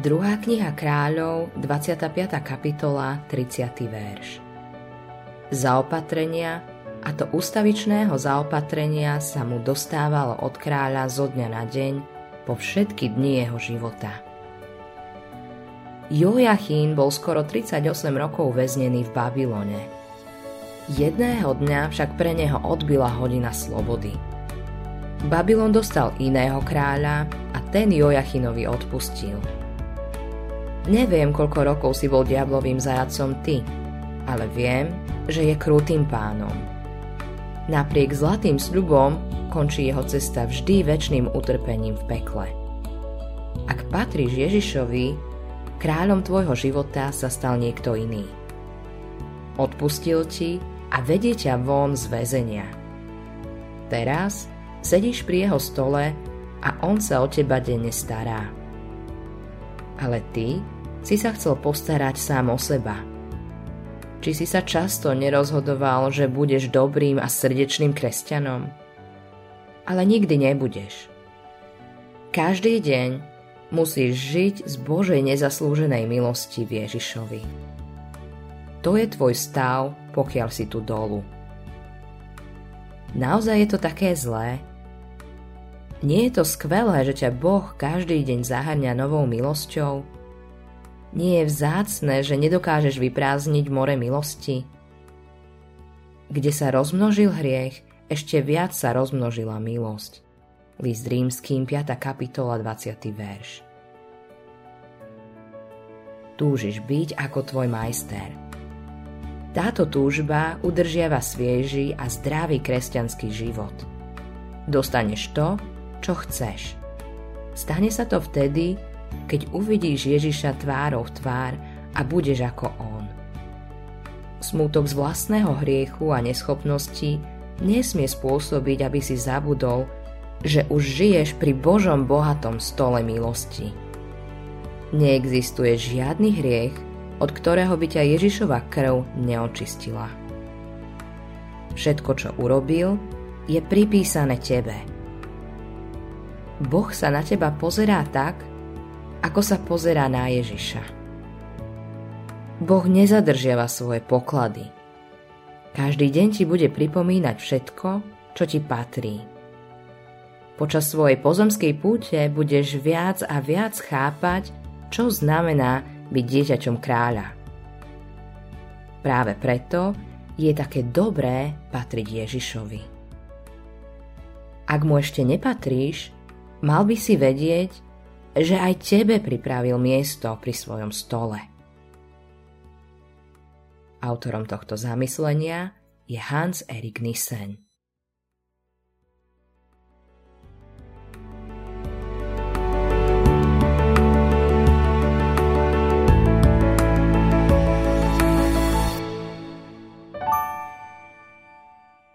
Druhá kniha kráľov, 25. kapitola, 30. verš. Zaopatrenia, a to ustavičného zaopatrenia sa mu dostávalo od kráľa zo dňa na deň po všetky dni jeho života. Joachín bol skoro 38 rokov väznený v Babylone. Jedného dňa však pre neho odbila hodina slobody. Babylon dostal iného kráľa a ten Joachinovi odpustil. Neviem, koľko rokov si bol diablovým zajacom ty, ale viem, že je krutým pánom. Napriek zlatým sľubom končí jeho cesta vždy väčšným utrpením v pekle. Ak patríš Ježišovi, kráľom tvojho života sa stal niekto iný. Odpustil ti a vedie ťa von z väzenia. Teraz sedíš pri jeho stole a on sa o teba denne stará. Ale ty si sa chcel postarať sám o seba. Či si sa často nerozhodoval, že budeš dobrým a srdečným kresťanom? Ale nikdy nebudeš. Každý deň musíš žiť z Božej nezaslúženej milosti Ježišovi. To je tvoj stav, pokiaľ si tu dolu. Naozaj je to také zlé? Nie je to skvelé, že ťa Boh každý deň zahrňa novou milosťou? Nie je vzácne, že nedokážeš vyprázdniť more milosti? Kde sa rozmnožil hriech, ešte viac sa rozmnožila milosť. List rímským 5. kapitola 20. verš. Túžiš byť ako tvoj majster. Táto túžba udržiava svieži a zdravý kresťanský život. Dostaneš to, čo chceš. Stane sa to vtedy, keď uvidíš Ježiša tvárou v tvár a budeš ako On. Smútok z vlastného hriechu a neschopnosti nesmie spôsobiť, aby si zabudol, že už žiješ pri Božom bohatom stole milosti. Neexistuje žiadny hriech, od ktorého by ťa Ježišova krv neočistila. Všetko, čo urobil, je pripísané tebe. Boh sa na teba pozerá tak, ako sa pozerá na Ježiša. Boh nezadržiava svoje poklady. Každý deň ti bude pripomínať všetko, čo ti patrí. Počas svojej pozemskej púte budeš viac a viac chápať, čo znamená byť dieťaťom kráľa. Práve preto je také dobré patriť Ježišovi. Ak mu ešte nepatríš, mal by si vedieť, že aj tebe pripravil miesto pri svojom stole. Autorom tohto zamyslenia je Hans Erik Nissen.